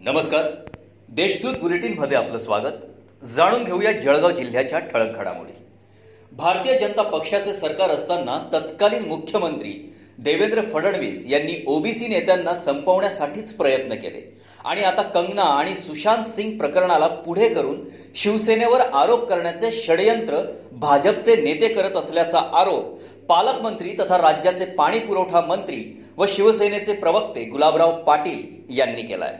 नमस्कार. देशदूत बुलेटिनमध्ये आपलं स्वागत. जाणून घेऊया जळगाव जिल्ह्याच्या ठळक घडामोडी. भारतीय जनता पक्षाचे सरकार असताना तत्कालीन मुख्यमंत्री देवेंद्र फडणवीस यांनी ओबीसी नेत्यांना संपवण्यासाठीच प्रयत्न केले. आणि आता कंगना आणि सुशांत सिंग प्रकरणाला पुढे करून शिवसेनेवर आरोप करण्याचे षडयंत्र भाजपचे नेते करत असल्याचा आरोप पालकमंत्री तथा राज्याचे पाणी पुरवठा मंत्री व शिवसेनेचे प्रवक्ते गुलाबराव पाटील यांनी केलाय.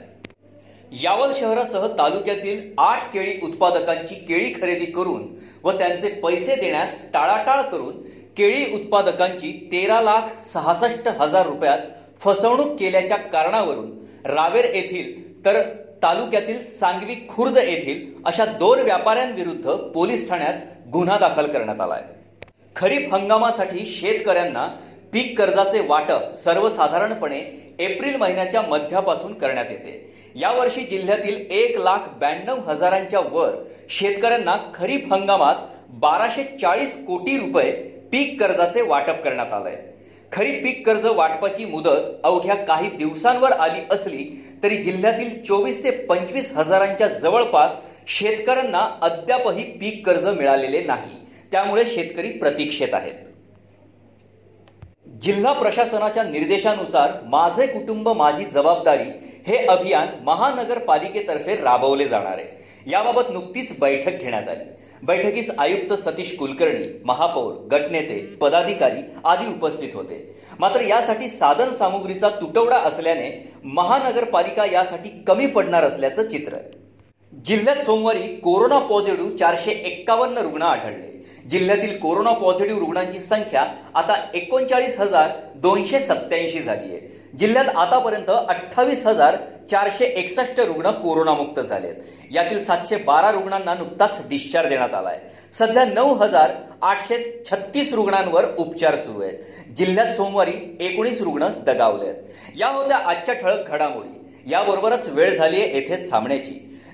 यावल शहरासह तालुक्यातील आठ केळी उत्पादकांची केळी खरेदी करून व त्यांचे पैसे देण्यास टाळाटाळ करून केळी उत्पादकांची तेरा लाख सहासष्ट हजार रुपयात फसवणूक केल्याच्या कारणावरून रावेर येथील तर तालुक्यातील सांगवी खुर्द येथील अशा दोन व्यापाऱ्यांविरुद्ध पोलीस ठाण्यात गुन्हा दाखल करण्यात आलाय. खरीप हंगामासाठी शेतकऱ्यांना पीक कर्जाचे वाटप सर्वसाधारणपणे एप्रिल महिन्याच्या मध्यापासून करण्यात येते. यावर्षी जिल्ह्यातील एक लाख ब्याण्णव हजारांच्या वर शेतकऱ्यांना खरीप हंगामात बाराशे चाळीस कोटी रुपये पीक कर्जाचे वाटप करण्यात आलंय. खरीप पीक कर्ज वाटपाची मुदत अवघ्या काही दिवसांवर आली असली तरी जिल्ह्यातील चोवीस ते पंचवीस हजारांच्या जवळपास शेतकऱ्यांना अद्यापही पीक कर्ज मिळालेले नाही. त्यामुळे शेतकरी प्रतीक्षेत आहेत. जिल्हा प्रशासनाच्या निर्देशानुसार माझे कुटुंब माझी जबाबदारी हे अभियान महानगरपालिकेतर्फे राबवले जाणार आहे. याबाबत नुकतीच बैठक घेण्यात आली. बैठकीस आयुक्त सतीश कुलकर्णी महापौर गटनेते पदाधिकारी आदी उपस्थित होते. मात्र यासाठी साधन सामुग्रीचा तुटवडा असल्याने महानगरपालिका यासाठी कमी पडणार असल्याचं चित्र आहे. जिल्ह्यात सोमवारी कोरोना पॉझिटिव्ह चारशे एक्कावन्न रुग्ण आढळले. जिल्ह्यातील कोरोना पॉझिटिव्ह रुग्णांची संख्या आता एकोणचाळीस हजार दोनशे सत्याऐंशी झाली आहे. जिल्ह्यात आतापर्यंत अठ्ठावीस हजार चारशे एकसष्ट रुग्ण कोरोनामुक्त झालेत. यातील सातशे बारा रुग्णांना नुकताच डिस्चार्ज देण्यात आलाय. सध्या नऊ हजार आठशे छत्तीस रुग्णांवर उपचार सुरू आहेत. जिल्ह्यात सोमवारी एकोणीस रुग्ण दगावले आहेत या होत्या आजच्या ठळक घडामोडी. याबरोबरच वेळ झाली आहे येथेच थांबण्याची.